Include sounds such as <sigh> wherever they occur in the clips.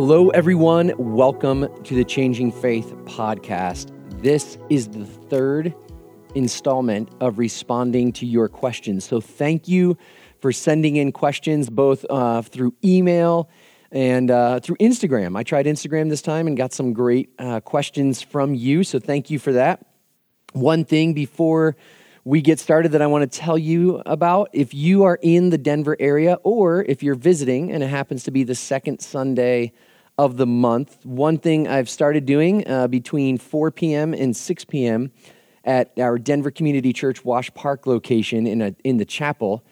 Hello, everyone. Welcome to the Changing Faith podcast. This is the third installment of responding to your questions. So, thank you for sending in questions both uh, through email and uh, through Instagram. I tried Instagram this time and got some great uh, questions from you. So, thank you for that. One thing before we get started that I want to tell you about. If you are in the Denver area or if you're visiting and it happens to be the second Sunday of the month, one thing I've started doing uh, between 4 p.m. and 6 p.m. at our Denver Community Church Wash Park location in, a, in the chapel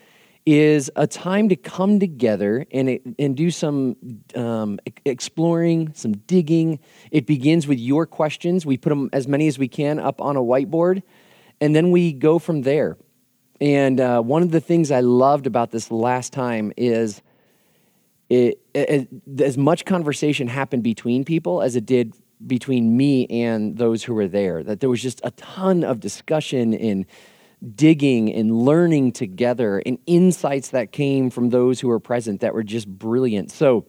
is a time to come together and, and do some um, exploring, some digging. It begins with your questions. We put them as many as we can up on a whiteboard and then we go from there. And uh, one of the things I loved about this last time is it, it, as much conversation happened between people as it did between me and those who were there. That there was just a ton of discussion and digging and learning together and insights that came from those who were present that were just brilliant. So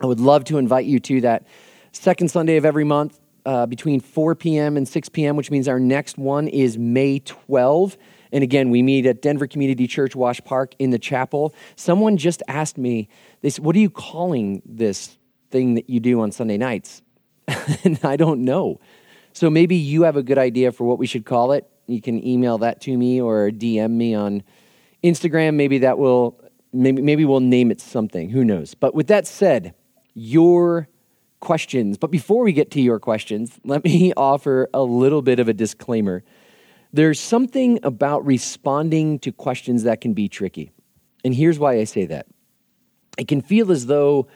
I would love to invite you to that second Sunday of every month uh, between 4 p.m. and 6 p.m., which means our next one is May 12. And again, we meet at Denver Community Church Wash Park in the chapel. Someone just asked me, they said, What are you calling this thing that you do on Sunday nights? <laughs> and I don't know. So maybe you have a good idea for what we should call it. You can email that to me or DM me on Instagram. Maybe that will, maybe, maybe we'll name it something. Who knows? But with that said, your questions. But before we get to your questions, <laughs> let me offer a little bit of a disclaimer. There's something about responding to questions that can be tricky. And here's why I say that it can feel as though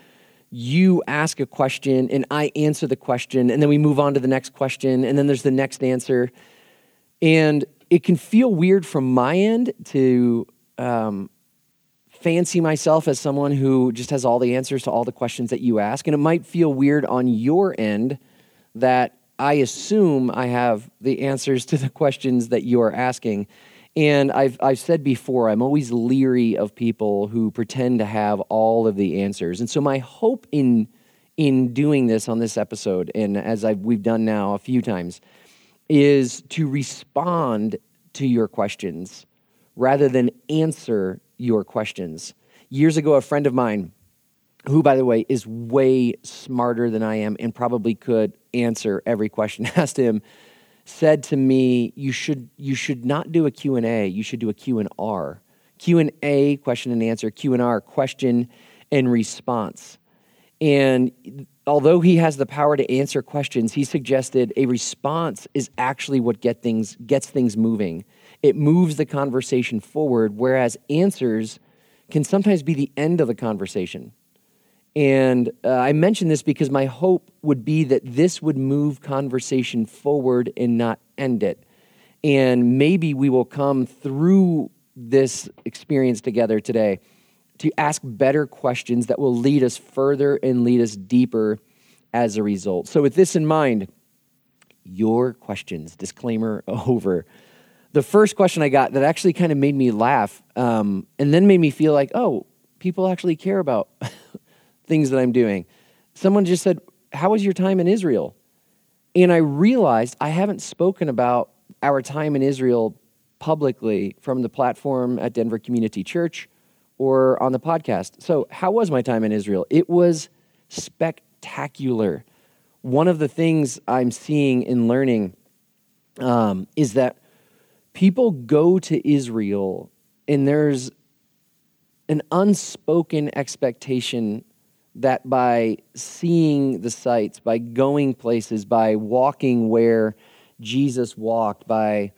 you ask a question and I answer the question, and then we move on to the next question, and then there's the next answer. And it can feel weird from my end to um, fancy myself as someone who just has all the answers to all the questions that you ask. And it might feel weird on your end that I assume I have the answers to the <laughs> questions that you are asking. And I've, I've said before, I'm always leery of people who pretend to have all of the answers. And so, my hope in, in doing this on this episode, and as I've, we've done now a few times, is to respond to your questions rather than answer your questions. Years ago, a friend of mine, who, by the way, is way smarter than I am and probably could answer every question <laughs> asked him, said to me, you should, you should not do a Q&A, you should do a Q&R. Q&A, question and answer, Q&R, question and response. And although he has the power to answer questions, he suggested a response is actually what get things, gets things moving it moves the conversation forward, whereas answers can sometimes be the end of the conversation. And uh, I mention this because my hope would be that this would move conversation forward and not end it. And maybe we will come through this experience together today to ask better questions that will lead us further and lead us deeper as a result. So, with this in mind, your questions, disclaimer <laughs> over the first question I got that actually kind of made me laugh um, and then made me feel like, oh, people actually care about things that I'm doing. Someone just said, How was your time in Israel? And I realized I haven't spoken about our time in Israel publicly from the platform at Denver Community Church or on the podcast. So, how was my time in Israel? It was spectacular. One of the things I'm seeing and learning um, is that people go to Israel and there's an unspoken expectation that by seeing the sights, by going places, by walking where Jesus walked, by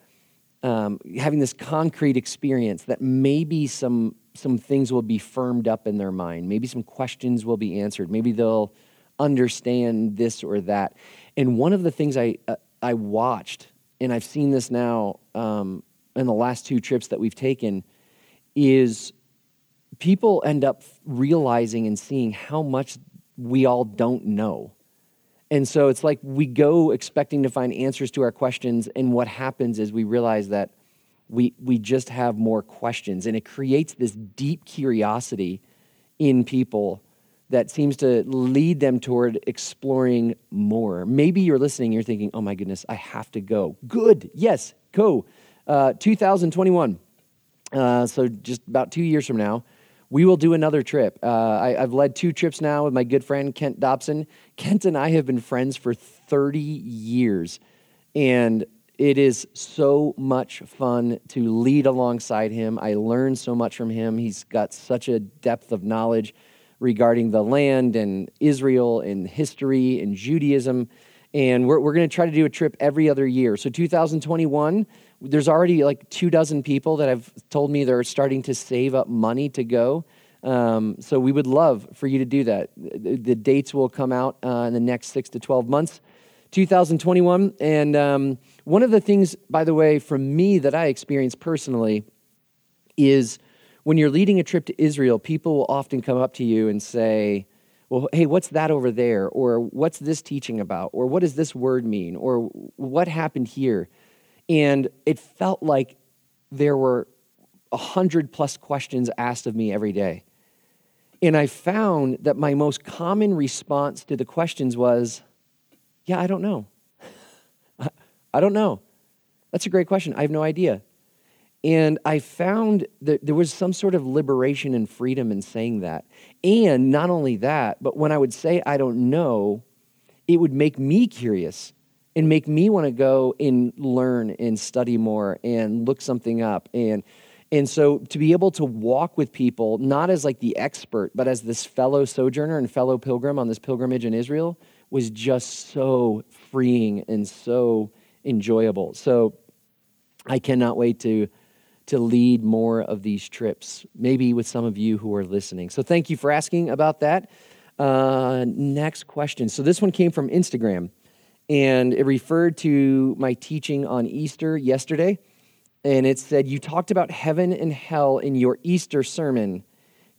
um, having this concrete experience, that maybe some some things will be firmed up in their mind. Maybe some questions will be answered. Maybe they'll understand this or that. And one of the things I uh, I watched and I've seen this now um, in the last two trips that we've taken, is people end up realizing and seeing how much we all don't know. And so it's like we go expecting to find answers to our questions, and what happens is we realize that we, we just have more questions, and it creates this deep curiosity in people that seems to lead them toward exploring more. Maybe you're listening, you're thinking, oh my goodness, I have to go. Good, yes, go. Uh, 2021, uh, so just about two years from now, we will do another trip. Uh, I, have led two trips now with my good friend Kent Dobson. Kent and I have been friends for 30 years, and it is so much fun to lead alongside him. I learn so much from him. He's got such a depth of knowledge regarding the land and Israel and history and Judaism. And we're, we're going to try to do a trip every other year. So 2021, there's already like two dozen people that have told me they're starting to save up money to go. Um, so we would love for you to do that. The, the dates will come out uh, in the next six to 12 months. 2021. And um, one of the things, by the way, from me that I experienced personally is when you're leading a trip to Israel, people will often come up to you and say, well, hey, what's that over there? Or what's this teaching about? Or what does this word mean? Or what happened here? And it felt like there were a hundred plus questions asked of me every day. And I found that my most common response to the questions was, yeah, I don't know. <laughs> I don't know. That's a great question. I have no idea. And I found that there was some sort of liberation and freedom in saying that. And not only that, but when I would say, I don't know, it would make me curious and make me want to go and learn and study more and look something up. And, and so to be able to walk with people, not as like the expert, but as this fellow sojourner and fellow pilgrim on this pilgrimage in Israel, was just so freeing and so enjoyable. So I cannot wait to to lead more of these trips, maybe with some of you who are listening. So thank you for asking about that. Uh, next question. So this one came from Instagram, and it referred to my teaching on Easter yesterday. And it said, You talked about heaven and hell in your Easter sermon.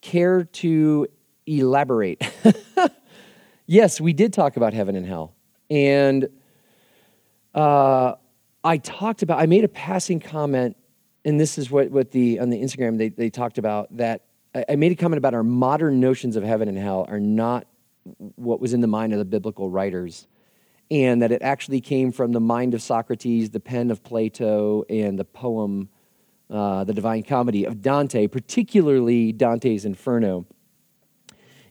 Care to elaborate? <laughs> yes, we did talk about heaven and hell. And uh, I talked about, I made a passing comment and this is what, what the on the Instagram they, they talked about that I, I made a comment about our modern notions of heaven and hell are not what was in the mind of the biblical writers, and that it actually came from the mind of Socrates, the pen of Plato, and the poem, uh, the Divine Comedy of Dante, particularly Dante's Inferno.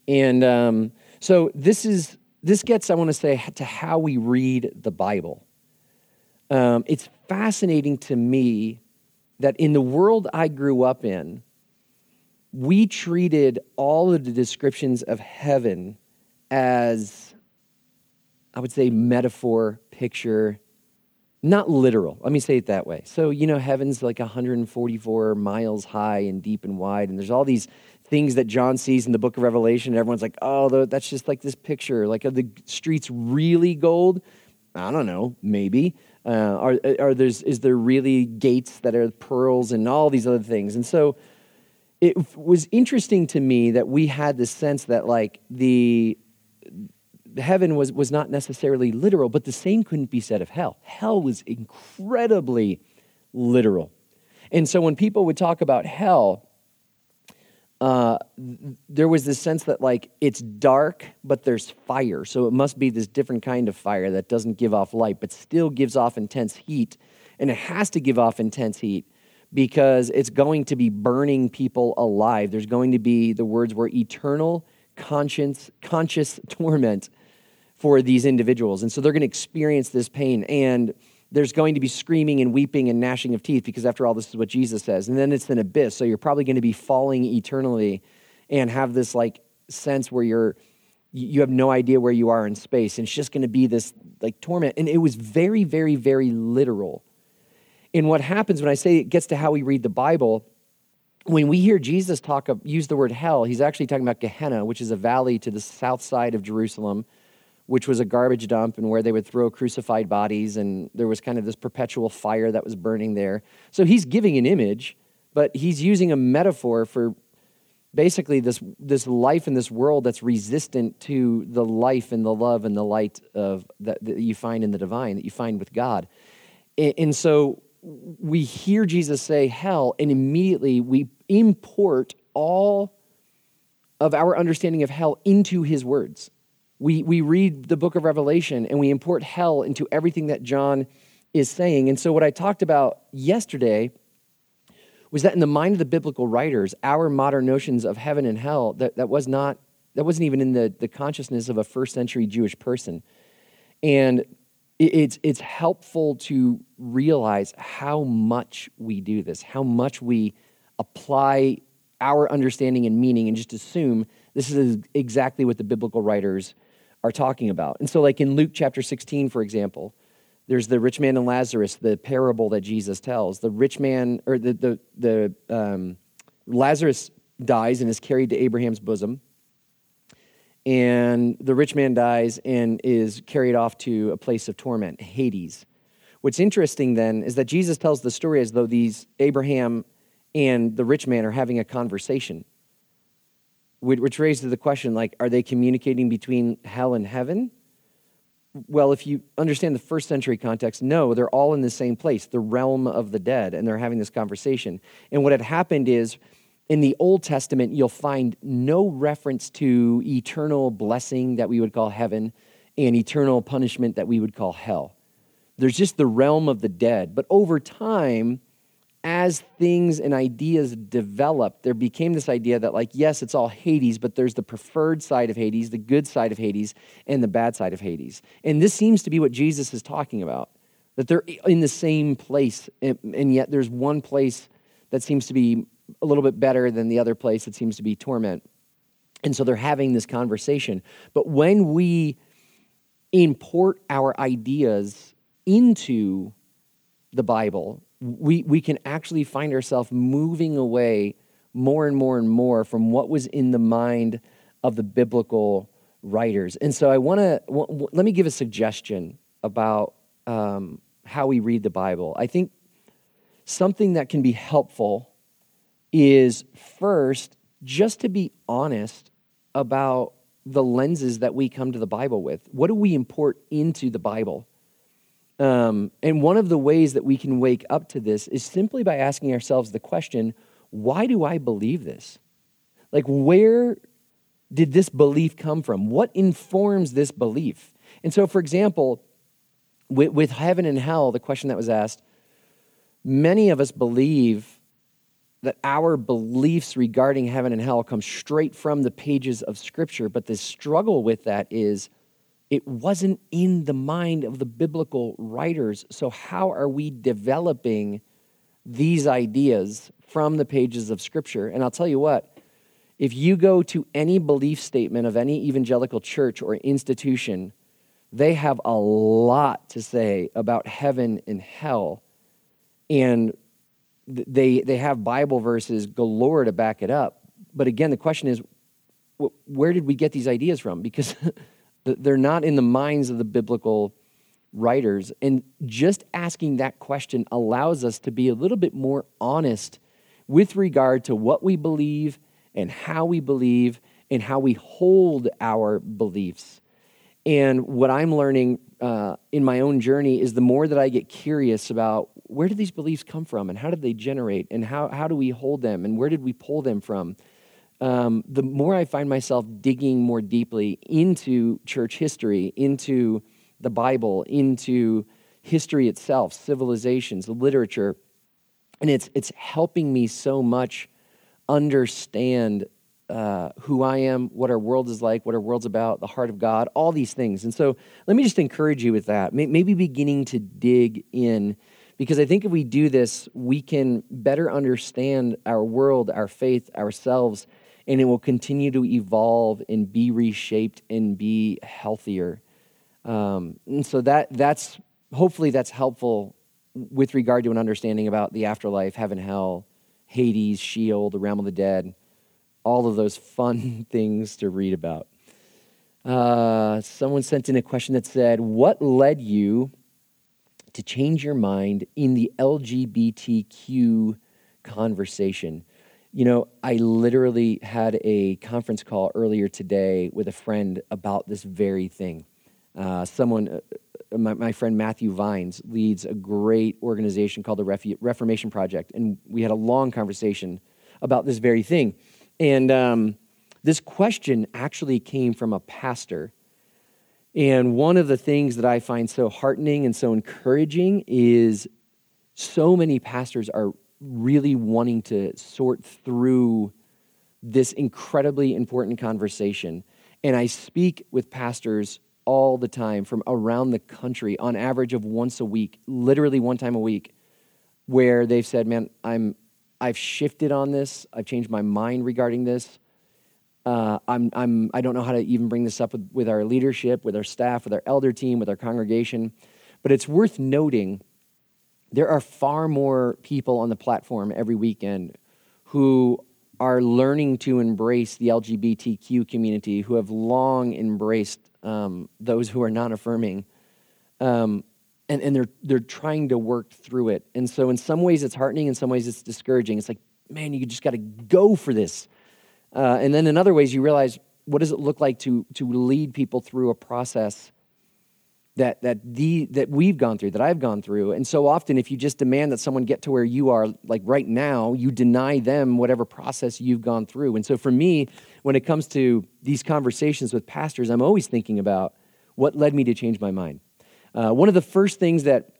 And um, so this is this gets, I want to say, to how we read the Bible. Um, it's fascinating to me that in the world I grew up in, we treated all of the descriptions of heaven as, I would say, metaphor, picture, not literal. Let me say it that way. So, you know, heaven's like 144 miles high and deep and wide, and there's all these things that John sees in the book of Revelation, and everyone's like, oh, that's just like this picture. Like, are the streets really gold? I don't know, maybe. Uh, are, are there's, is there really gates that are pearls and all these other things? And so it was interesting to me that we had this sense that like the heaven was, was not necessarily literal, but the same couldn't be said of hell. Hell was incredibly literal. And so when people would talk about hell, uh, there was this sense that like it's dark but there's fire so it must be this different kind of fire that doesn't give off light but still gives off intense heat and it has to give off intense heat because it's going to be burning people alive there's going to be the words were eternal conscience conscious torment for these individuals and so they're going to experience this pain and there's going to be screaming and weeping and gnashing of teeth because, after all, this is what Jesus says. And then it's an abyss. So you're probably going to be falling eternally and have this like sense where you're you have no idea where you are in space and it's just going to be this like torment and it was very very very literal and what happens when i say it gets to how we read the bible when we hear jesus talk of, use the word hell he's actually talking about gehenna which is a valley to the south side of jerusalem which was a garbage dump and where they would throw crucified bodies, and there was kind of this perpetual fire that was burning there. So he's giving an image, but he's using a metaphor for basically this, this life in this world that's resistant to the life and the love and the light of that, that you find in the divine, that you find with God. And, and so we hear Jesus say hell, and immediately we import all of our understanding of hell into his words. We, we read the book of Revelation and we import hell into everything that John is saying. And so, what I talked about yesterday was that in the mind of the biblical writers, our modern notions of heaven and hell, that, that was not, that wasn't even in the, the consciousness of a first century Jewish person. And it's, it's helpful to realize how much we do this, how much we apply our understanding and meaning and just assume this is exactly what the biblical writers are talking about. And so, like in Luke chapter 16, for example, there's the rich man and Lazarus, the parable that Jesus tells. The rich man, or the, the, the um, Lazarus dies and is carried to Abraham's bosom. And the rich man dies and is carried off to a place of torment, Hades. What's interesting then is that Jesus tells the story as though these Abraham and the rich man are having a conversation, which raises the question like, are they communicating between hell and heaven? Well, if you understand the first century context, no, they're all in the same place, the realm of the dead, and they're having this conversation. And what had happened is, in the Old Testament, you'll find no reference to eternal blessing that we would call heaven and eternal punishment that we would call hell. There's just the realm of the dead. But over time, as things and ideas developed, there became this idea that, like, yes, it's all Hades, but there's the preferred side of Hades, the good side of Hades, and the bad side of Hades. And this seems to be what Jesus is talking about that they're in the same place, and yet there's one place that seems to be a little bit better than the other place that seems to be torment. And so they're having this conversation. But when we import our ideas into the Bible, we, we can actually find ourselves moving away more and more and more from what was in the mind of the biblical writers. And so I want to w- let me give a suggestion about um, how we read the Bible. I think something that can be helpful is first just to be honest about the lenses that we come to the Bible with. What do we import into the Bible? Um, and one of the ways that we can wake up to this is simply by asking ourselves the question why do I believe this? Like, where did this belief come from? What informs this belief? And so, for example, with, with heaven and hell, the question that was asked, many of us believe that our beliefs regarding heaven and hell come straight from the pages of Scripture, but the struggle with that is it wasn't in the mind of the biblical writers. So, how are we developing these ideas from the pages of Scripture? And I'll tell you what, if you go to any belief statement of any evangelical church or institution, they have a lot to say about heaven and hell. And they, they have Bible verses galore to back it up. But again, the question is, where did we get these ideas from? Because <laughs> They're not in the minds of the biblical writers. And just asking that question allows us to be a little bit more honest with regard to what we believe and how we believe and how we hold our beliefs. And what I'm learning uh, in my own journey is the more that I get curious about where do these beliefs come from and how did they generate and how, how do we hold them and where did we pull them from? Um, the more I find myself digging more deeply into church history, into the Bible, into history itself, civilizations, literature, and it's it's helping me so much understand uh, who I am, what our world is like, what our world's about, the heart of God, all these things. And so, let me just encourage you with that. Maybe beginning to dig in, because I think if we do this, we can better understand our world, our faith, ourselves and it will continue to evolve and be reshaped and be healthier. Um, and so that that's hopefully that's helpful with regard to an understanding about the afterlife, heaven, hell, Hades, Sheol, the realm of the dead, all of those fun <laughs> things to read about. Uh, someone sent in a question that said, "What led you to change your mind in the LGBTQ conversation?" You know, I literally had a conference call earlier today with a friend about this very thing. Uh, someone, uh, my, my, friend Matthew Vines, leads a great organization called the Reformation Project, and we had a long conversation about this very thing. And um, This question actually came from a pastor. And one of the things that I find so heartening and so encouraging is so many pastors are really wanting to sort through this incredibly important conversation. And I speak with pastors all the time from around the country on average of once a week, literally one time a week, where they've said, "Man, I'm I've shifted on this. I've changed my mind regarding this. Uh, I'm, I'm, I don't know how to even bring this up with, with our leadership, with our staff, with our elder team, with our congregation. But it's worth noting there are far more people on the platform every weekend who are learning to embrace the LGBTQ community, who have long embraced um, those who are non affirming. Um, and, and they're, they're trying to work through it. And so, in some ways, it's heartening, in some ways, it's discouraging. It's like, man, you just got to go for this. Uh, and then in other ways, you realize what does it look like to, to lead people through a process that, that, the, that we've gone through, that I've gone through. And so often, if you just demand that someone get to where you are, like right now, you deny them whatever process you've gone through. And so for me, when it comes to these conversations with pastors, I'm always thinking about what led me to change my mind. Uh, one of the first things that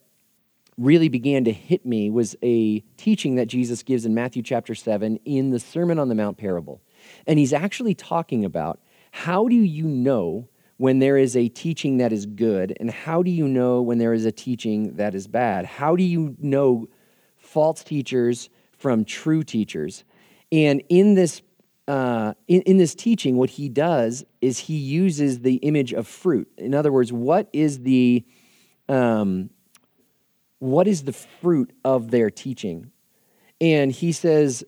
really began to hit me was a teaching that Jesus gives in Matthew chapter 7 in the Sermon on the Mount parable. And he's actually talking about how do you know when there is a teaching that is good, and how do you know when there is a teaching that is bad? How do you know false teachers from true teachers? And in this uh, in, in this teaching, what he does is he uses the image of fruit. In other words, what is the um, what is the fruit of their teaching? And he says,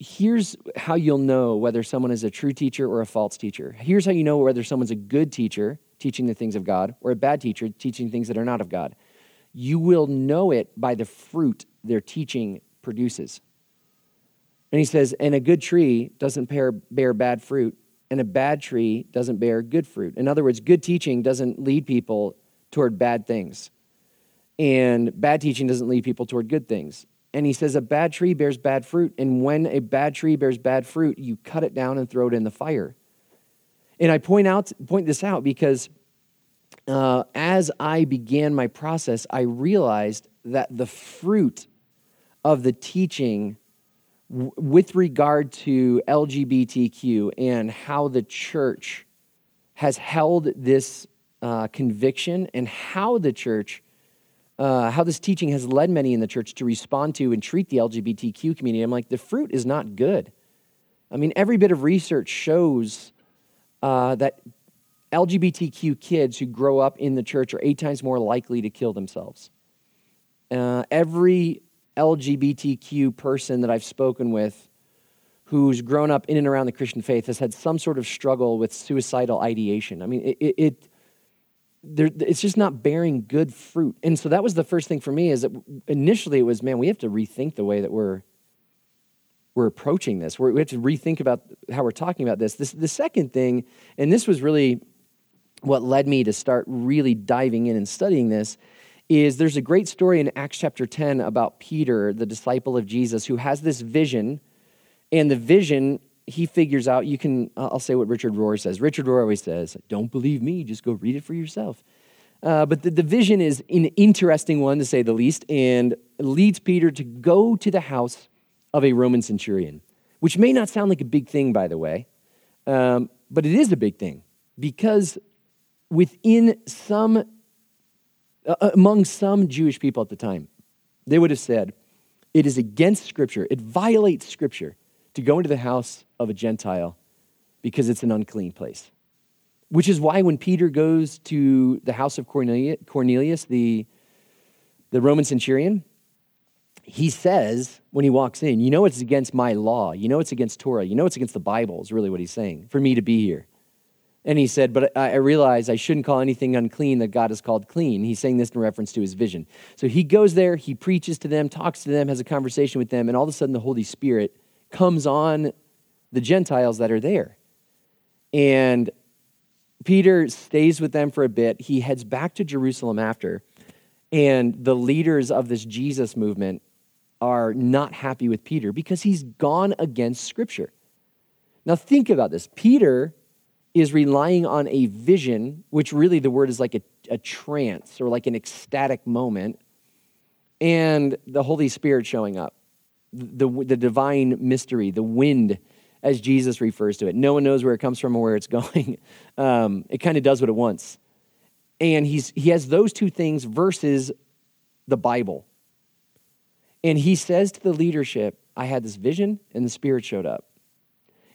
here's how you'll know whether someone is a true teacher or a false teacher. Here's how you know whether someone's a good teacher, teaching the things of God, or a bad teacher, teaching things that are not of God. You will know it by the fruit their teaching produces. And he says, and a good tree doesn't bear, bear bad fruit, and a bad tree doesn't bear good fruit. In other words, good teaching doesn't lead people toward bad things. And bad teaching doesn't lead people toward good things. And he says, A bad tree bears bad fruit. And when a bad tree bears bad fruit, you cut it down and throw it in the fire. And I point, out, point this out because uh, as I began my process, I realized that the fruit of the teaching w- with regard to LGBTQ and how the church has held this uh, conviction and how the church, uh, how this teaching has led many in the church to respond to and treat the LGBTQ community. I'm like, the fruit is not good. I mean, every bit of research shows uh, that LGBTQ kids who grow up in the church are eight times more likely to kill themselves. Uh, every LGBTQ person that I've spoken with who's grown up in and around the Christian faith has had some sort of struggle with suicidal ideation. I mean, it, it, it's just not bearing good fruit. And so that was the first thing for me is that initially it was, man, we have to rethink the way that we're, we're approaching this. We're, we have to rethink about how we're talking about this. this. The second thing, and this was really what led me to start really diving in and studying this, is there's a great story in Acts chapter 10 about Peter, the disciple of Jesus, who has this vision. And the vision he figures out, you can, I'll say what Richard Rohr says. Richard Rohr always says, Don't believe me, just go read it for yourself. Uh, but the, the vision is an interesting one, to say the least, and leads Peter to go to the house of a Roman centurion, which may not sound like a big thing, by the way, um, but it is a big thing because within some, uh, among some Jewish people at the time, they would have said, it is against Scripture, it violates Scripture to go into the house of a Gentile because it's an unclean place. Which is why when Peter goes to the house of Cornelius, the, the Roman centurion, he says when he walks in, You know it's against my law. You know it's against Torah. You know it's against the Bible, is really what he's saying, for me to be here. And he said, But I realize I shouldn't call anything unclean that God has called clean. He's saying this in reference to his vision. So he goes there, he preaches to them, talks to them, has a conversation with them, and all of a sudden the Holy Spirit comes on the Gentiles that are there. And Peter stays with them for a bit. He heads back to Jerusalem after. And the leaders of this Jesus movement are not happy with Peter because he's gone against Scripture. Now, think about this. Peter is relying on a vision, which really the word is like a, a trance or like an ecstatic moment, and the Holy Spirit showing up, the, the divine mystery, the wind, as Jesus refers to it. No one knows where it comes from or where it's <laughs> going. Um, it kind of does what it wants. And he's, he has those two things versus the Bible. And he says to the leadership, I had this vision and the Spirit showed up.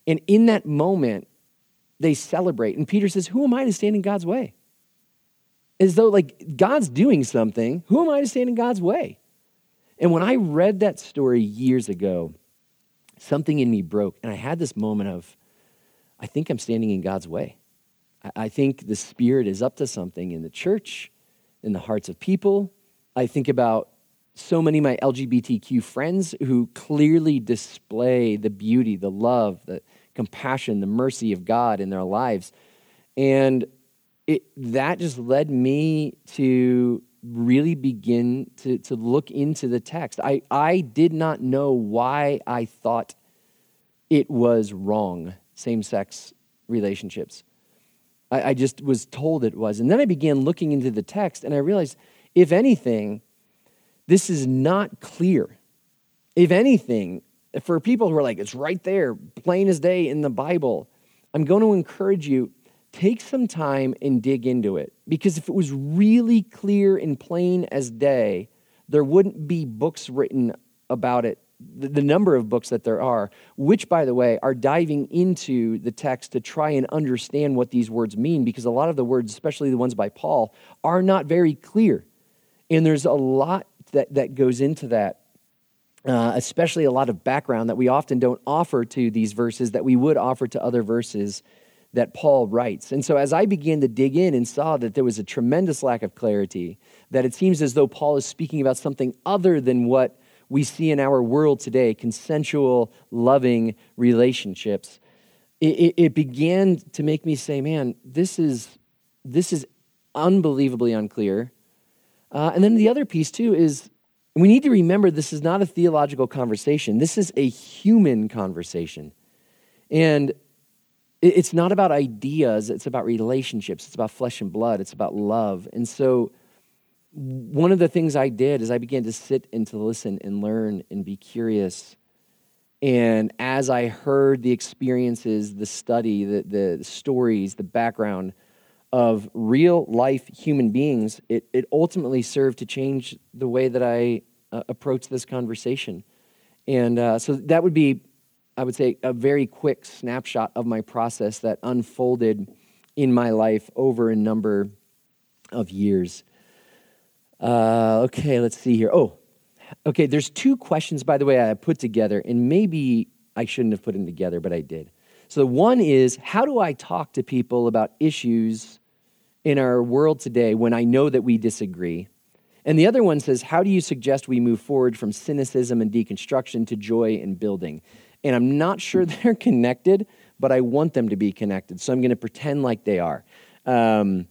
And in that moment, they celebrate. And Peter says, Who am I to stand in God's way? As though, like, God's doing something. Who am I to stand in God's way? And when I read that story years ago, something in me broke. And I had this moment of, I think I'm standing in God's way. I think the Spirit is up to something in the church, in the hearts of people. I think about so many of my LGBTQ friends who clearly display the beauty, the love, the compassion, the mercy of God in their lives. And it, that just led me to really begin to, to look into the text. I, I did not know why I thought it was wrong, same sex relationships. I, I just was told it was. And then I began looking into the text and I realized, if anything, this is not clear. If anything, for people who are like, it's right there, plain as day in the Bible, I'm going to encourage you take some time and dig into it. Because if it was really clear and plain as day, there wouldn't be books written about it, the number of books that there are, which, by the way, are diving into the text to try and understand what these words mean, because a lot of the words, especially the ones by Paul, are not very clear. And there's a lot that, that goes into that. Uh, especially a lot of background that we often don't offer to these verses that we would offer to other verses that Paul writes. And so, as I began to dig in and saw that there was a tremendous lack of clarity, that it seems as though Paul is speaking about something other than what we see in our world today consensual, loving relationships, it, it began to make me say, man, this is, this is unbelievably unclear. Uh, and then the other piece, too, is we need to remember this is not a theological conversation, this is a human conversation. And it's not about ideas, it's about relationships, it's about flesh and blood, it's about love. And so, one of the things I did is I began to sit and to listen and learn and be curious. And as I heard the experiences, the study, the, the stories, the background, of real life human beings, it, it ultimately served to change the way that I uh, approach this conversation. And uh, so that would be, I would say, a very quick snapshot of my process that unfolded in my life over a number of years. Uh, okay, let's see here. Oh, okay, there's two questions, by the way, I put together, and maybe I shouldn't have put them together, but I did. So, one is how do I talk to people about issues in our world today when I know that we disagree. And the other one says, How do you suggest we move forward from cynicism and deconstruction to joy and building? And I'm not sure <laughs> they're connected, but I want them to be connected. So I'm going to pretend like they are. Um,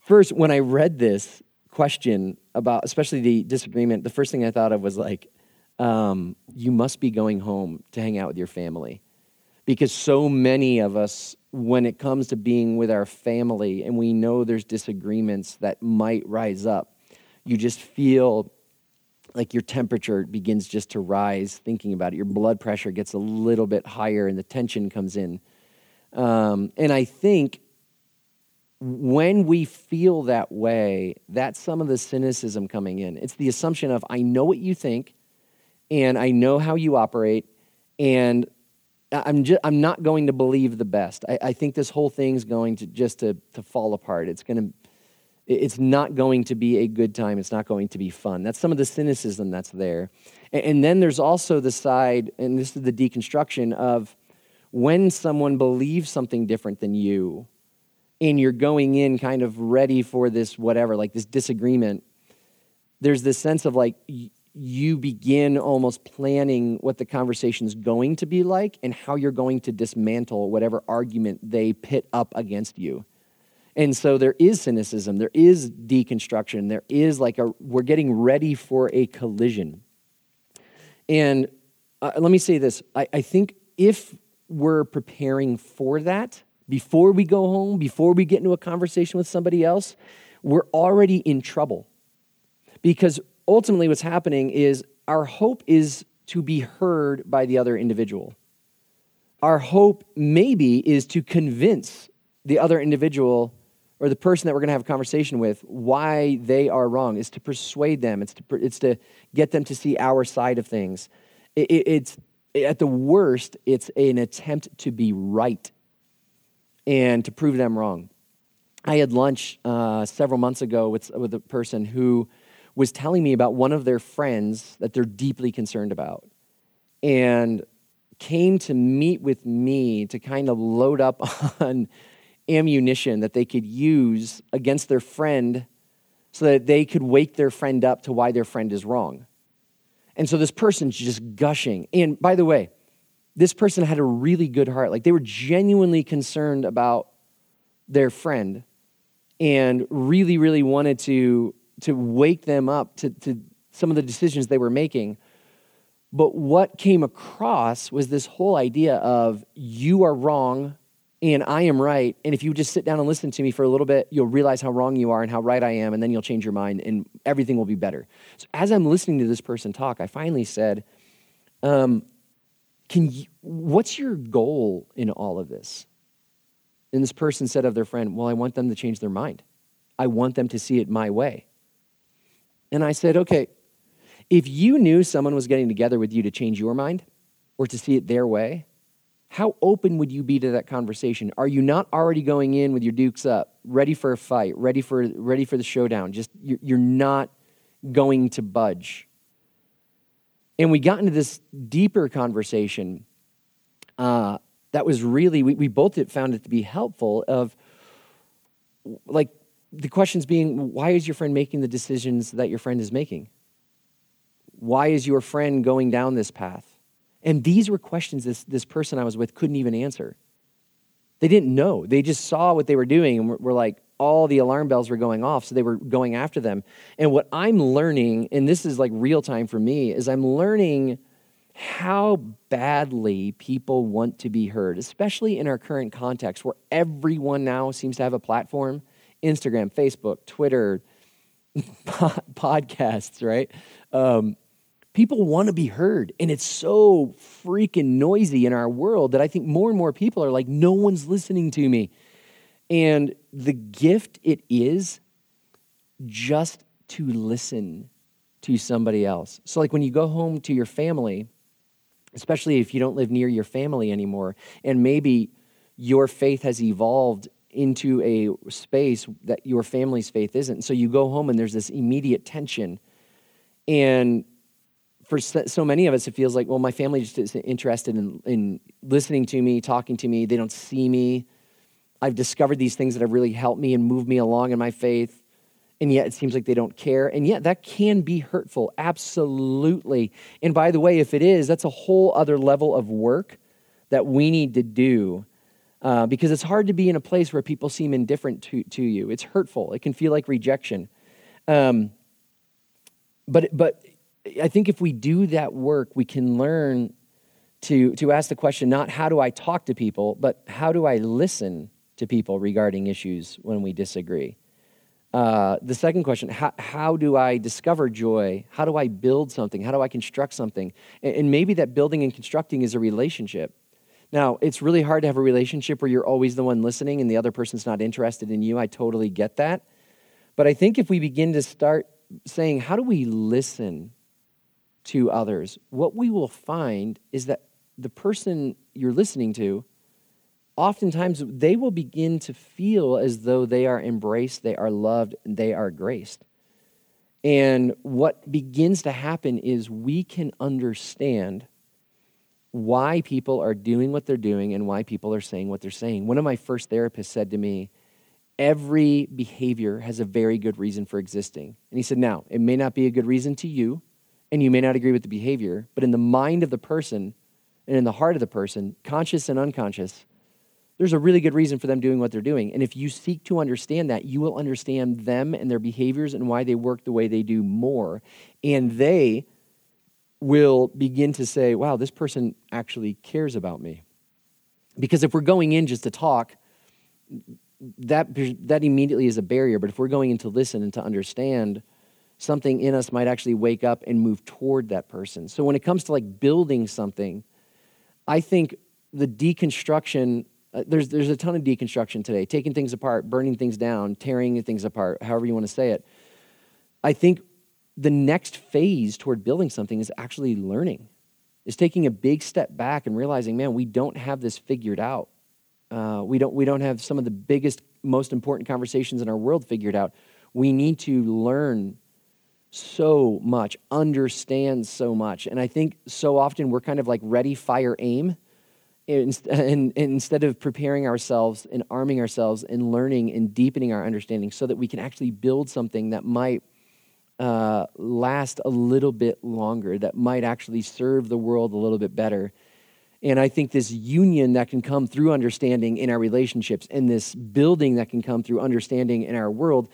first, when I read this question about, especially the disagreement, the first thing I thought of was like, um, you must be going home to hang out with your family. Because so many of us when it comes to being with our family and we know there's disagreements that might rise up, you just feel like your temperature begins just to rise thinking about it. Your blood pressure gets a little bit higher and the tension comes in. Um, and I think when we feel that way, that's some of the cynicism coming in. It's the assumption of, I know what you think and I know how you operate, and I'm just I'm not going to believe the best. I, I think this whole thing's going to just to, to fall apart. It's going to it's not going to be a good time. It's not going to be fun. That's some of the cynicism that's there. And, then there's also the side, and this is the deconstruction of when someone believes something different than you, and you're going in kind of ready for this whatever, like this disagreement. There's this sense of like you begin almost planning what the conversation is going to be like and how you're going to dismantle whatever argument they pit up against you. And so there is cynicism, there is deconstruction, there is like a, we're getting ready for a collision. And uh, let me say this I, I think if we're preparing for that, before we go home, before we get into a conversation with somebody else, we're already in trouble. Because ultimately, what's happening is our hope is to be heard by the other individual. Our hope, maybe, is to convince the other individual or the person that we're going to have a conversation with why they are wrong, is to persuade them, it's to, it's to get them to see our side of things. It, it, it's at the worst, it's an attempt to be right and to prove them wrong. I had lunch uh, several months ago with, with a person who was telling me about one of their friends that they're deeply concerned about and came to meet with me to kind of load up <laughs> on ammunition that they could use against their friend so that they could wake their friend up to why their friend is wrong. And so this person's just gushing. And by the way, this person had a really good heart. Like they were genuinely concerned about their friend and really, really wanted to, to wake them up to, to some of the decisions they were making. But what came across was this whole idea of you are wrong and I am right. And if you just sit down and listen to me for a little bit, you'll realize how wrong you are and how right I am, and then you'll change your mind and everything will be better. So as I'm listening to this person talk, I finally said, um, can you, what's your goal in all of this? And this person said of their friend, Well, I want them to change their mind. I want them to see it my way. And I said, Okay, if you knew someone was getting together with you to change your mind or to see it their way, how open would you be to that conversation? Are you not already going in with your dukes up, ready for a fight, ready for, ready for the showdown? Just you're not going to budge. And we got into this deeper conversation uh, that was really, we, we both found it to be helpful of like the questions being, why is your friend making the decisions that your friend is making? Why is your friend going down this path? And these were questions this, this person I was with couldn't even answer. They didn't know. They just saw what they were doing and were, were like, all the alarm bells were going off, so they were going after them. And what I'm learning, and this is like real time for me, is I'm learning how badly people want to be heard, especially in our current context where everyone now seems to have a platform Instagram, Facebook, Twitter, <laughs> podcasts, right? Um, People want to be heard, and it's so freaking noisy in our world that I think more and more people are like, no one's listening to me. And the gift it is just to listen to somebody else. So, like when you go home to your family, especially if you don't live near your family anymore, and maybe your faith has evolved into a space that your family's faith isn't. So you go home and there's this immediate tension. And for so many of us, it feels like, well, my family just isn't interested in, in listening to me, talking to me. They don't see me. I've discovered these things that have really helped me and moved me along in my faith. And yet it seems like they don't care. And yet that can be hurtful, absolutely. And by the way, if it is, that's a whole other level of work that we need to do uh, because it's hard to be in a place where people seem indifferent to, to you. It's hurtful, it can feel like rejection. Um, but, but I think if we do that work, we can learn to, to ask the question not how do I talk to people, but how do I listen to people regarding issues when we disagree? Uh, the second question how, how do I discover joy? How do I build something? How do I construct something? And, and maybe that building and constructing is a relationship. Now, it's really hard to have a relationship where you're always the one listening and the other person's not interested in you. I totally get that. But I think if we begin to start saying, how do we listen to others, what we will find is that the person you're listening to, oftentimes they will begin to feel as though they are embraced, they are loved, they are graced. And what begins to happen is we can understand why people are doing what they're doing and why people are saying what they're saying. One of my first therapists said to me, Every behavior has a very good reason for existing. And he said, Now, it may not be a good reason to you, and you may not agree with the behavior, but in the mind of the person and in the heart of the person, conscious and unconscious, there's a really good reason for them doing what they're doing. And if you seek to understand that, you will understand them and their behaviors and why they work the way they do more. And they will begin to say, wow, this person actually cares about me. Because if we're going in just to talk, that, that immediately is a barrier. But if we're going in to listen and to understand, something in us might actually wake up and move toward that person. So when it comes to like building something, I think the deconstruction uh, there's there's a ton of deconstruction today, taking things apart, burning things down, tearing things apart, however you want to say it. I think the next phase toward building something is actually learning, is taking a big step back and realizing, man, we don't have this figured out. Uh, we don't we don't have some of the biggest, most important conversations in our world figured out. We need to learn so much, understands so much, and I think so often we're kind of like ready, fire, aim <laughs> and, and, instead of preparing ourselves and arming ourselves and learning and deepening our understanding so that we can actually build something that might uh, last a little bit longer, that might actually serve the world a little bit better. And I think this union that can come through understanding in our relationships and this building that can come through understanding in our world,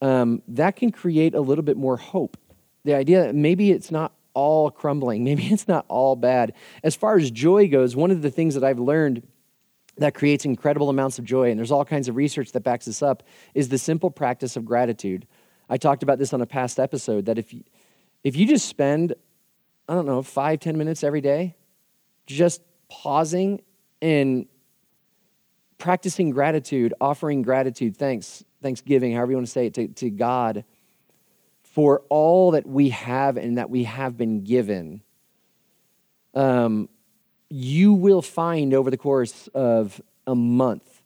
um, that can create a little bit more hope. The idea that maybe it's not all crumbling. <laughs> Maybe it's not all bad. As far as joy goes, one of the things that I've learned that creates incredible amounts of joy, and there's all kinds of research that backs this up, is the simple practice of gratitude. I talked about this on a past episode that if you, if you just spend, I don't know, five, ten minutes every day just pausing and practicing gratitude, offering gratitude, thanks, thanksgiving, however you want to say it, to, to God for all that we have and that we have been given, um, you will find over the course of a month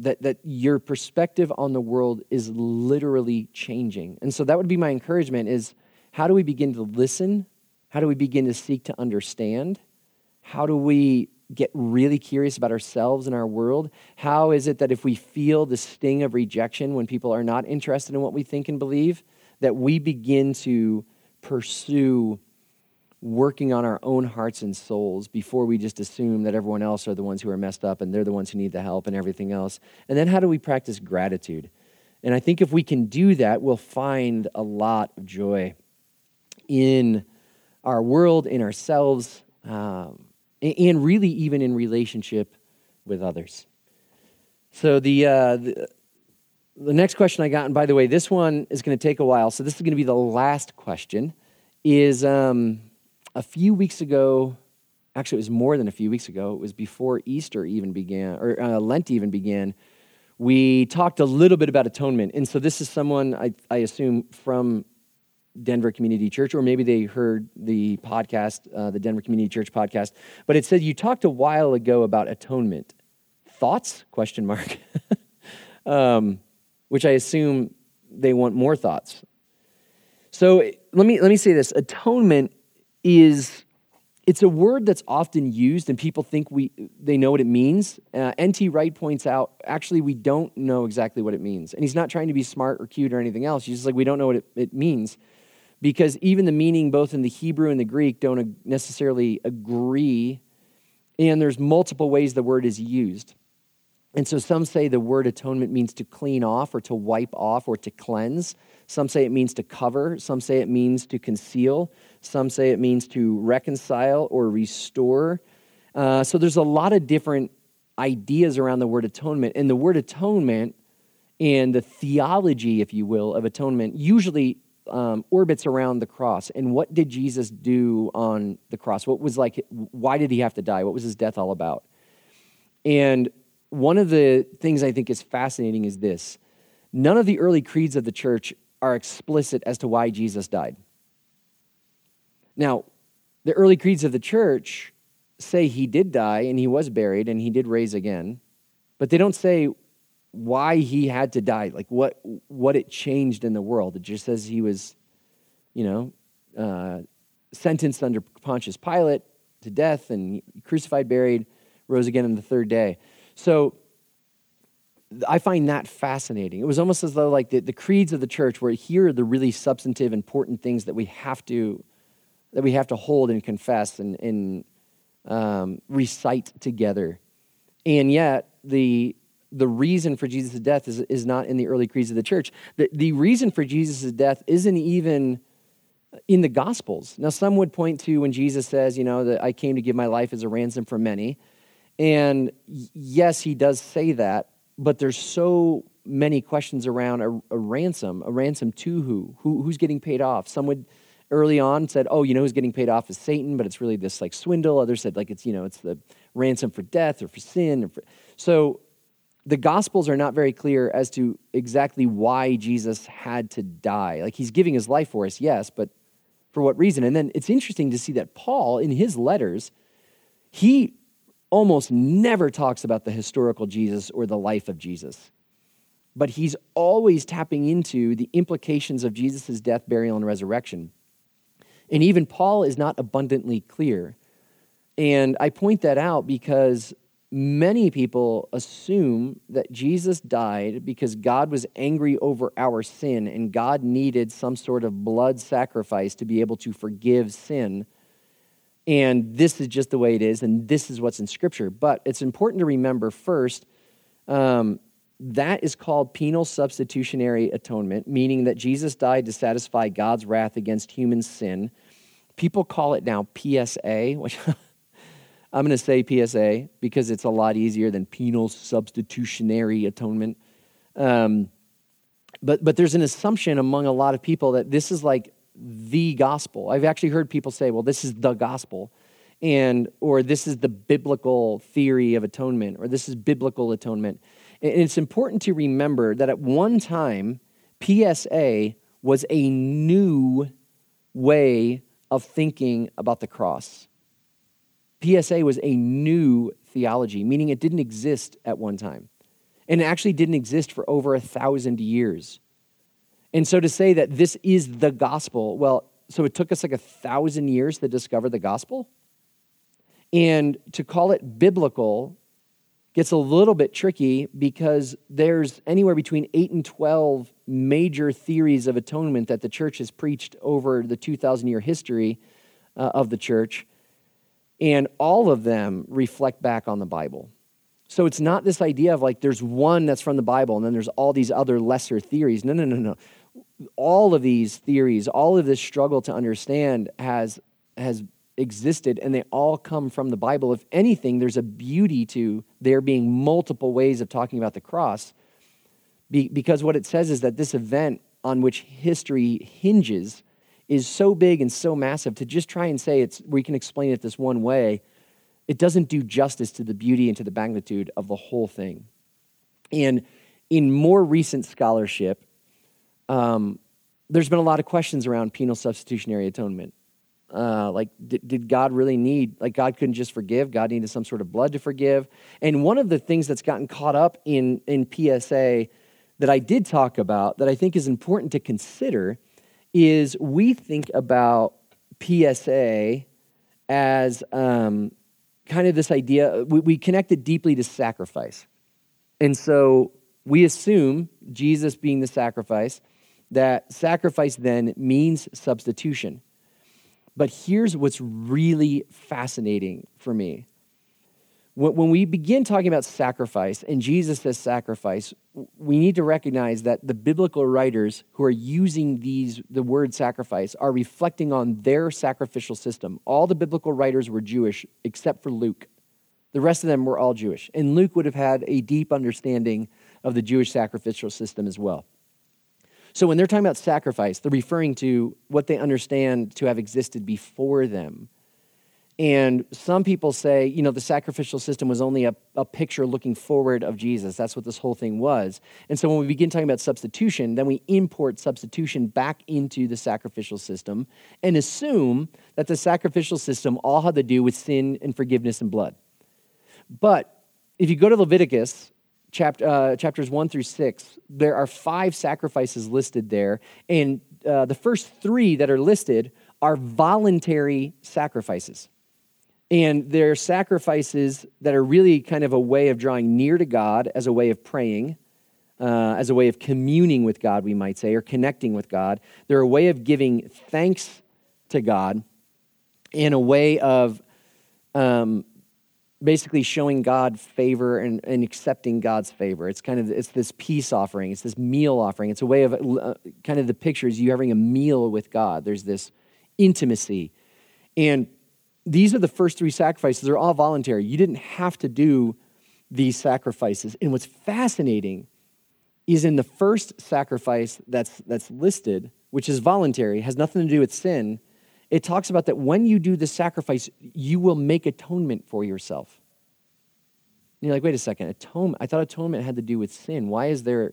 that, that your perspective on the world is literally changing. And so that would be my encouragement is how do we begin to listen? How do we begin to seek to understand? How do we get really curious about ourselves and our world? How is it that if we feel the sting of rejection when people are not interested in what we think and believe, that we begin to pursue working on our own hearts and souls before we just assume that everyone else are the ones who are messed up and they're the ones who need the help and everything else. And then how do we practice gratitude? And I think if we can do that, we'll find a lot of joy in our world, in ourselves, um, and really even in relationship with others. So the, uh, the the next question I got, and by the way, this one is going to take a while, so this is going to be the last question. Is um, a few weeks ago, actually, it was more than a few weeks ago, it was before Easter even began, or uh, Lent even began. We talked a little bit about atonement. And so this is someone, I, I assume, from Denver Community Church, or maybe they heard the podcast, uh, the Denver Community Church podcast. But it said you talked a while ago about atonement. Thoughts? Question mark. <laughs> um, which I assume they want more thoughts. So let me, let me say this atonement is it's a word that's often used and people think we they know what it means uh, nt wright points out actually we don't know exactly what it means and he's not trying to be smart or cute or anything else he's just like we don't know what it, it means because even the meaning both in the hebrew and the greek don't necessarily agree and there's multiple ways the word is used and so some say the word atonement means to clean off or to wipe off or to cleanse. Some say it means to cover. Some say it means to conceal. Some say it means to reconcile or restore. Uh, so there's a lot of different ideas around the word atonement. And the word atonement and the theology, if you will, of atonement usually um, orbits around the cross. And what did Jesus do on the cross? What was like, why did he have to die? What was his death all about? And one of the things I think is fascinating is this none of the early creeds of the church are explicit as to why Jesus died. Now, the early creeds of the church say he did die and he was buried and he did raise again, but they don't say why he had to die, like what, what it changed in the world. It just says he was, you know, uh, sentenced under Pontius Pilate to death and crucified, buried, rose again on the third day. So I find that fascinating. It was almost as though like the, the creeds of the church were here are the really substantive, important things that we have to that we have to hold and confess and, and um, recite together. And yet the the reason for Jesus' death is, is not in the early creeds of the church. The, the reason for Jesus' death isn't even in the Gospels. Now, some would point to when Jesus says, you know, that I came to give my life as a ransom for many. And yes, he does say that, but there's so many questions around a, a ransom. A ransom to who? who? Who's getting paid off? Some would early on said, oh, you know who's getting paid off is Satan, but it's really this like swindle. Others said like it's, you know, it's the ransom for death or for sin. Or for... So the gospels are not very clear as to exactly why Jesus had to die. Like he's giving his life for us, yes, but for what reason? And then it's interesting to see that Paul in his letters, he almost never talks about the historical Jesus or the life of Jesus. But he's always tapping into the implications of Jesus' death, burial, and resurrection. And even Paul is not abundantly clear. And I point that out because many people assume that Jesus died because God was angry over our sin and God needed some sort of blood sacrifice to be able to forgive sin. And this is just the way it is, and this is what's in Scripture. But it's important to remember first um, that is called penal substitutionary atonement, meaning that Jesus died to satisfy God's wrath against human sin. People call it now PSA, which <laughs> I'm going to say PSA because it's a lot easier than penal substitutionary atonement. Um, but, but there's an assumption among a lot of people that this is like the gospel. I've actually heard people say, well, this is the gospel, and or this is the biblical theory of atonement, or this is biblical atonement. And it's important to remember that at one time, PSA was a new way of thinking about the cross. PSA was a new theology, meaning it didn't exist at one time. And it actually didn't exist for over a thousand years. And so to say that this is the gospel, well, so it took us like a thousand years to discover the gospel. And to call it biblical gets a little bit tricky because there's anywhere between 8 and 12 major theories of atonement that the church has preached over the 2,000 year history uh, of the church. And all of them reflect back on the Bible. So it's not this idea of like there's one that's from the Bible and then there's all these other lesser theories. No, no, no, no. All of these theories, all of this struggle to understand has, has existed and they all come from the Bible. If anything, there's a beauty to there being multiple ways of talking about the cross because what it says is that this event on which history hinges is so big and so massive to just try and say it's we can explain it this one way it doesn't do justice to the beauty and to the magnitude of the whole thing. And in more recent scholarship um, there's been a lot of questions around penal substitutionary atonement. Uh, like did, did god really need like god couldn't just forgive god needed some sort of blood to forgive. And one of the things that's gotten caught up in in psa that i did talk about that i think is important to consider is we think about PSA as um, kind of this idea, we, we connect it deeply to sacrifice. And so we assume, Jesus being the sacrifice, that sacrifice then means substitution. But here's what's really fascinating for me when we begin talking about sacrifice and Jesus says sacrifice, we need to recognize that the biblical writers who are using these the word sacrifice are reflecting on their sacrificial system. All the biblical writers were Jewish except for Luke. The rest of them were all Jewish. And Luke would have had a deep understanding of the Jewish sacrificial system as well. So when they're talking about sacrifice, they're referring to what they understand to have existed before them and some people say, you know, the sacrificial system was only a, a picture looking forward of Jesus. That's what this whole thing was. And so when we begin talking about substitution, then we import substitution back into the sacrificial system and assume that the sacrificial system all had to do with sin and forgiveness and blood. But if you go to Leviticus, chapter, uh, chapters 1 through 6, there are five sacrifices listed there. And uh, the first three that are listed are voluntary sacrifices. And they're sacrifices that are really kind of a way of drawing near to God as a way of praying, uh, as a way of communing with God, we might say, or connecting with God. They're a way of giving thanks to God in a way of um, basically showing God favor and, and, accepting God's favor. It's kind of it's this peace offering. It's this meal offering. It's a way of uh, kind of the picture is you having a meal with God. There's this intimacy, and these are the first three sacrifices. They're all voluntary. You didn't have to do these sacrifices. And what's fascinating is in the first sacrifice that's, that's listed, which is voluntary, has nothing to do with sin, it talks about that when you do the sacrifice, you will make atonement for yourself. And you're like, wait a second, atonement, I thought atonement had to do with sin. Why is there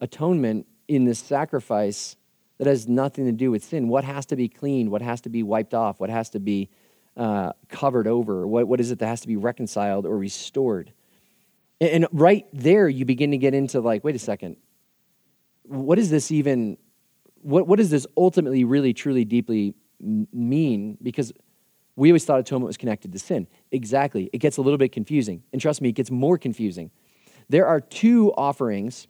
atonement in this sacrifice that has nothing to do with sin? What has to be cleaned? What has to be wiped off? What has to be uh, covered over? What, what is it that has to be reconciled or restored? And, and right there, you begin to get into like, wait a second, what is this even? What, what does this ultimately, really, truly, deeply mean? Because we always thought atonement was connected to sin. Exactly. It gets a little bit confusing. And trust me, it gets more confusing. There are two offerings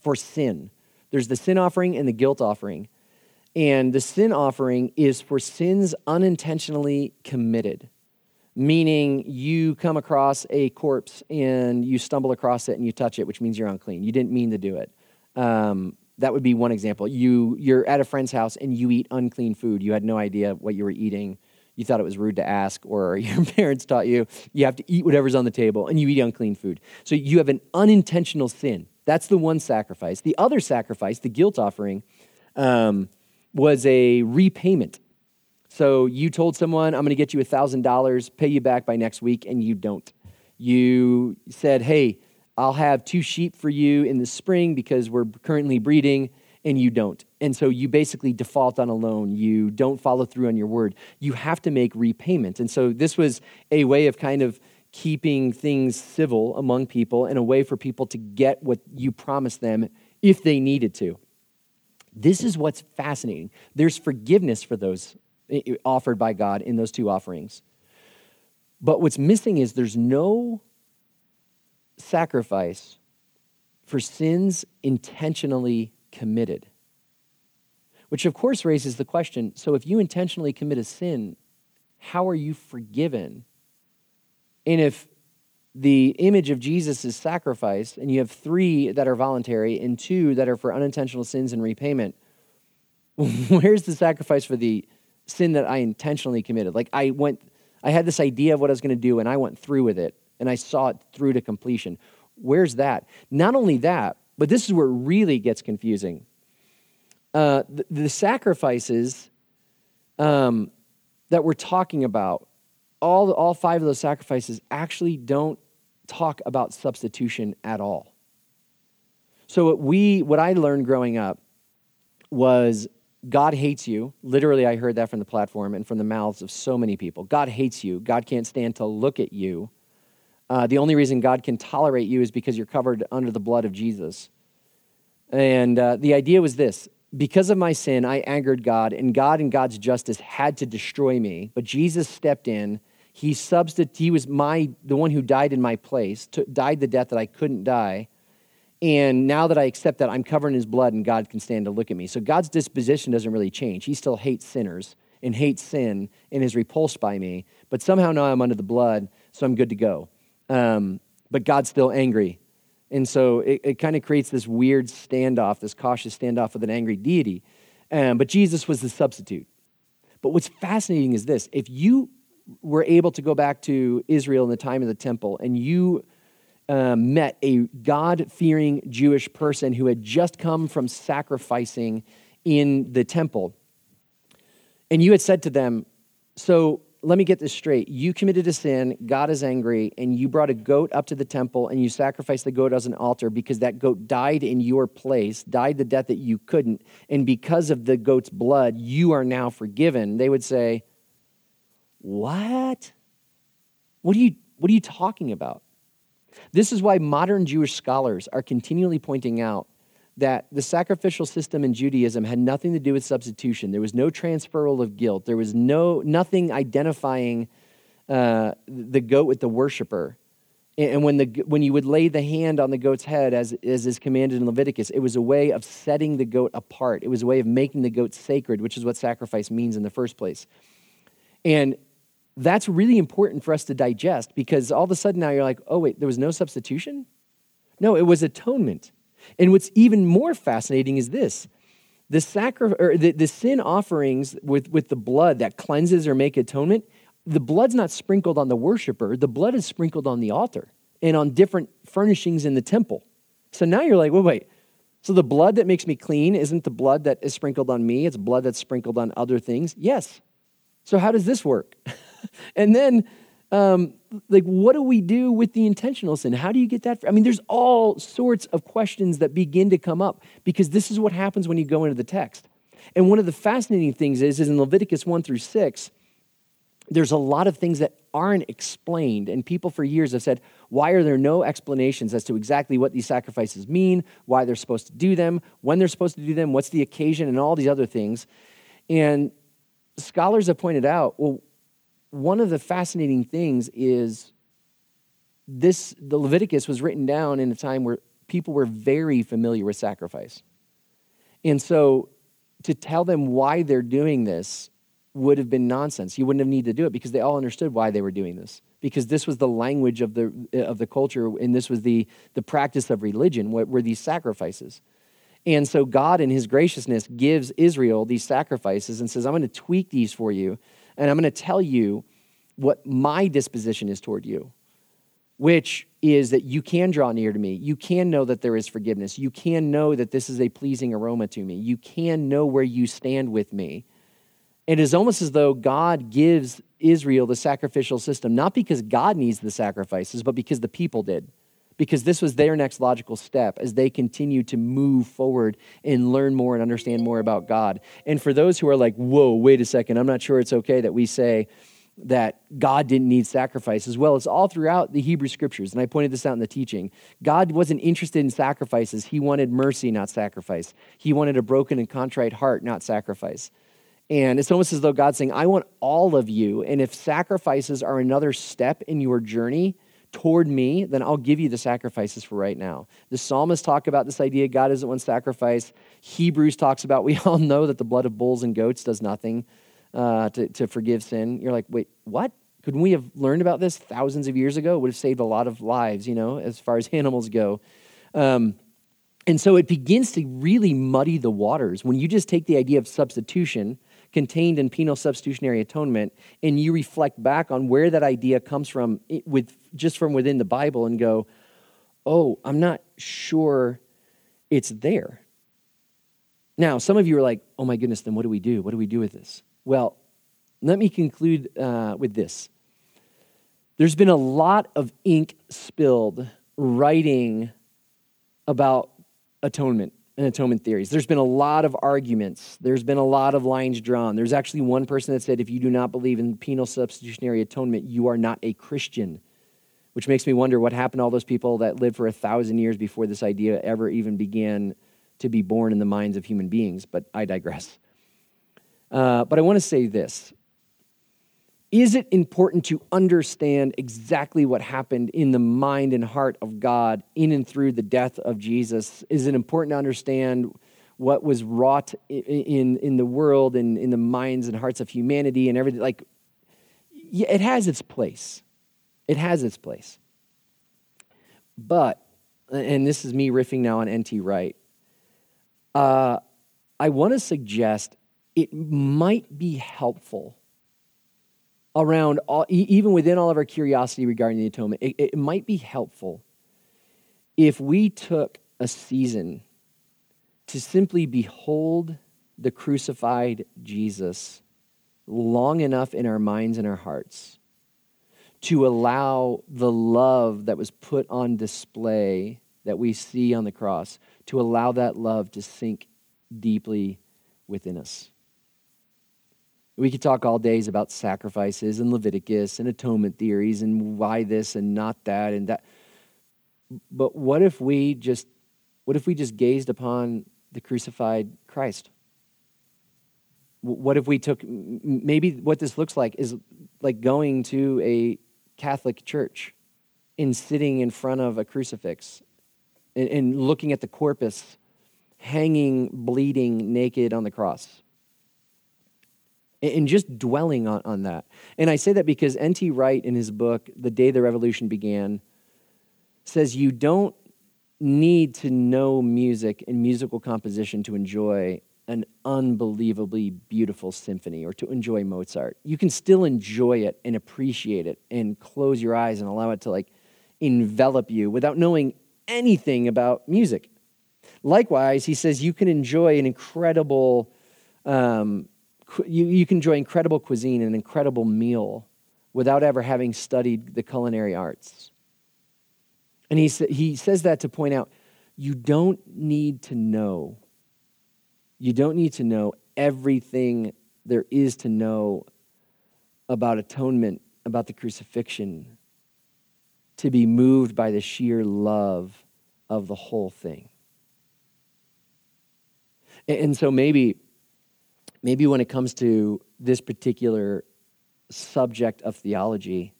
for sin there's the sin offering and the guilt offering. And the sin offering is for sins unintentionally committed, meaning you come across a corpse and you stumble across it and you touch it, which means you're unclean. You didn't mean to do it. Um, that would be one example. You, you're at a friend's house and you eat unclean food. You had no idea what you were eating. You thought it was rude to ask, or <laughs> your parents taught you you have to eat whatever's on the table and you eat unclean food. So you have an unintentional sin. That's the one sacrifice. The other sacrifice, the guilt offering, um, was a repayment. So you told someone, I'm going to get you $1,000, pay you back by next week, and you don't. You said, hey, I'll have two sheep for you in the spring because we're currently breeding, and you don't. And so you basically default on a loan. You don't follow through on your word. You have to make repayment. And so this was a way of kind of keeping things civil among people and a way for people to get what you promised them if they needed to. This is what's fascinating. There's forgiveness for those eh, eh, offered by God in those two offerings. But what's missing is there's no sacrifice for sins intentionally committed. Which, of course, raises the question so if you intentionally commit a sin, how are you forgiven? And if the image of Jesus sacrifice, and you have three that are voluntary and two that are for unintentional sins and repayment, <laughs> where's the sacrifice for the sin that I intentionally committed? Like I went, I had this idea of what I was going to do, and I went through with it, and I saw it through to completion. Where's that? Not only that, but this is where it really gets confusing. Uh, the, the, sacrifices um, that we're talking about all, all five of those sacrifices actually don't talk about substitution at all. So what we what I learned growing up was God hates you. Literally, I heard that from the platform and from the mouths of so many people. God hates you. God can't stand to look at you. Uh, the only reason God can tolerate you is because you're covered under the blood of Jesus. And uh, the idea was this because of my sin, I angered God, and God and God's justice had to destroy me. But Jesus stepped in he substitute, he was my the one who died in my place, died the death that I couldn't die. And now that I accept that, I'm covered in his blood and God can stand to look at me. So God's disposition doesn't really change. He still hates sinners and hates sin and is repulsed by me. But somehow now I'm under the blood, so I'm good to go. Um, but God's still angry. And so it, it kind of creates this weird standoff, this cautious standoff with an angry deity. Um, but Jesus was the substitute. But what's fascinating is this if you were able to go back to Israel in the time of the temple and you uh, met a God fearing Jewish person who had just come from sacrificing in the temple, and you had said to them, So let me get this straight. You committed a sin, God is angry, and you brought a goat up to the temple and you sacrificed the goat as an altar because that goat died in your place, died the death that you couldn't. And because of the goat's blood, you are now forgiven. They would say, what? What are you, what are you talking about? This is why modern Jewish scholars are continually pointing out that the sacrificial system in Judaism had nothing to do with substitution. There was no transferal of guilt. There was no nothing identifying uh, the goat with the worshiper. And when, the, when you would lay the hand on the goat's head, as, as is commanded in Leviticus, it was a way of setting the goat apart. It was a way of making the goat sacred, which is what sacrifice means in the first place. And that's really important for us to digest because all of a sudden now you're like, oh, wait, there was no substitution? No, it was atonement. And what's even more fascinating is this the, sacri- or the, the sin offerings with, with the blood that cleanses or make atonement the blood's not sprinkled on the worshiper, the blood is sprinkled on the altar and on different furnishings in the temple. So now you're like, well, wait. So the blood that makes me clean isn't the blood that is sprinkled on me, it's blood that's sprinkled on other things. Yes. So how does this work? <laughs> <laughs> and then, um, like, what do we do with the intentional sin? How do you get that? I mean, there's all sorts of questions that begin to come up because this is what happens when you go into the text. And one of the fascinating things is, is in Leviticus 1 through 6, there's a lot of things that aren't explained. And people for years have said, why are there no explanations as to exactly what these sacrifices mean, why they're supposed to do them, when they're supposed to do them, what's the occasion, and all these other things. And scholars have pointed out, well, one of the fascinating things is this the Leviticus was written down in a time where people were very familiar with sacrifice. And so to tell them why they're doing this would have been nonsense. You wouldn't have needed to do it because they all understood why they were doing this. Because this was the language of the, of the culture and this was the, the practice of religion, what were these sacrifices. And so God, in his graciousness, gives Israel these sacrifices and says, I'm going to tweak these for you, and I'm going to tell you what my disposition is toward you, which is that you can draw near to me. You can know that there is forgiveness. You can know that this is a pleasing aroma to me. You can know where you stand with me. It is almost as though God gives Israel the sacrificial system, not because God needs the sacrifices, but because the people did. Because this was their next logical step as they continue to move forward and learn more and understand more about God. And for those who are like, whoa, wait a second, I'm not sure it's okay that we say that God didn't need sacrifices. Well, it's all throughout the Hebrew scriptures. And I pointed this out in the teaching. God wasn't interested in sacrifices, He wanted mercy, not sacrifice. He wanted a broken and contrite heart, not sacrifice. And it's almost as though God's saying, I want all of you. And if sacrifices are another step in your journey toward me, then I'll give you the sacrifices for right now. The psalmists talk about this idea God doesn't want sacrifice. Hebrews talks about, <laughs> we all know that the blood of bulls and goats does nothing uh, to, to forgive sin. You're like, wait, what? Couldn't we have learned about this thousands of years ago? It would have saved a lot of lives, you know, as far as <laughs> animals go. Um, and so it begins to really muddy the waters when you just take the idea of substitution contained in penal substitutionary atonement and you reflect back on where that idea comes from with just from within the bible and go oh i'm not sure it's there now some of you are like oh my goodness then what do we do what do we do with this well let me conclude uh, with this there's been a lot of ink spilled writing about atonement and atonement theories. There's been a lot of arguments. There's been a lot of lines drawn. There's actually one person that said if you do not believe in penal substitutionary atonement, you are not a Christian, which makes me wonder what happened to all those people that lived for a thousand years before this idea ever even began to be born in the minds of human beings. But I digress. Uh, but I want to say this is it important to understand exactly what happened in the mind and heart of God in and through the death of Jesus? Is it important to understand what was wrought in, in the world and in the minds and hearts of humanity and everything? Like, it has its place. It has its place. But, and this is me riffing now on N.T. Wright, uh, I want to suggest it might be helpful around all, even within all of our curiosity regarding the atonement, it, it might be helpful if we took a season to simply behold the crucified Jesus long enough in our minds and our hearts to allow the love that was put on display that we see on the cross, to allow that love to sink deeply within us. We could talk all days about sacrifices and Leviticus and atonement theories and why this and not that and that. But what if we just what if we just gazed upon the crucified Christ? What if we took maybe what this looks like is like going to a Catholic church in sitting in front of a crucifix and, and looking at the corpus hanging, bleeding, naked on the cross and just dwelling on, on that. And I say that because N.T. Wright, in his book, The Day the Revolution Began, says you don't need to know music and musical composition to enjoy an unbelievably beautiful symphony or to enjoy Mozart. You can still enjoy it and appreciate it and close your eyes and allow it to like envelop you without knowing anything about music. Likewise, he says you can enjoy an incredible, um, you, you can enjoy incredible cuisine, and an incredible meal without ever having studied the culinary arts. And he, he says that to point out you don't need to know. You don't need to know everything there is to know about atonement, about the crucifixion, to be moved by the sheer love of the whole thing. And so maybe, maybe when it comes to this particular subject of theology,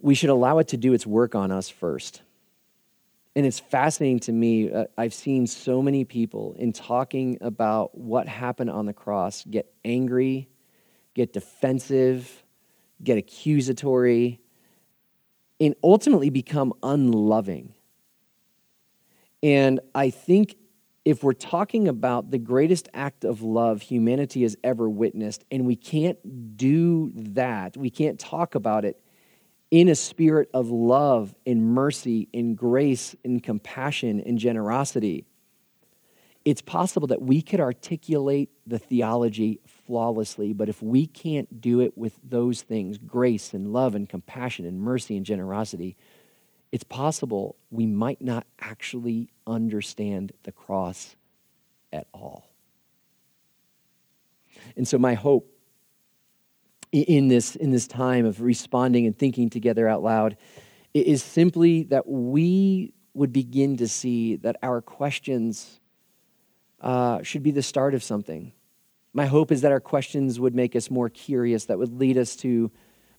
we should allow it to do its work on us first. And it's fascinating to me. Uh, I've seen so many people in talking about what happened on the cross get angry, get defensive, get accusatory, and ultimately become unloving. And I think if we're talking about the greatest act of love humanity has ever witnessed, and we can't do that, we can't talk about it in a spirit of love and mercy and grace and compassion and generosity, it's possible that we could articulate the theology flawlessly, but if we can't do it with those things grace and love and compassion and mercy and generosity it's possible we might not actually understand the cross at all. And so, my hope in this, in this time of responding and thinking together out loud is simply that we would begin to see that our questions uh, should be the start of something. My hope is that our questions would make us more curious, that would lead us to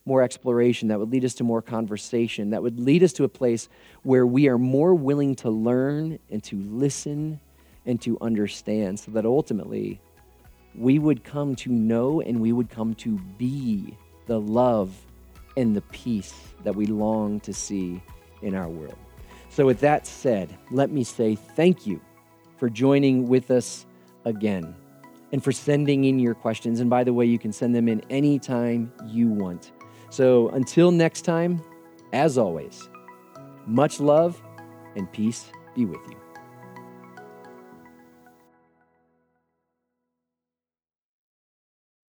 more exploration, that would lead us to more conversation, that would lead us to a place where we are more willing to learn and to listen and to understand, so that ultimately we would come to know and we would come to be the love and the peace that we long to see in our world. So, with that said, let me say thank you for joining with us again and for sending in your questions. And by the way, you can send them in anytime you want. So until next time, as always, much love and peace be with you.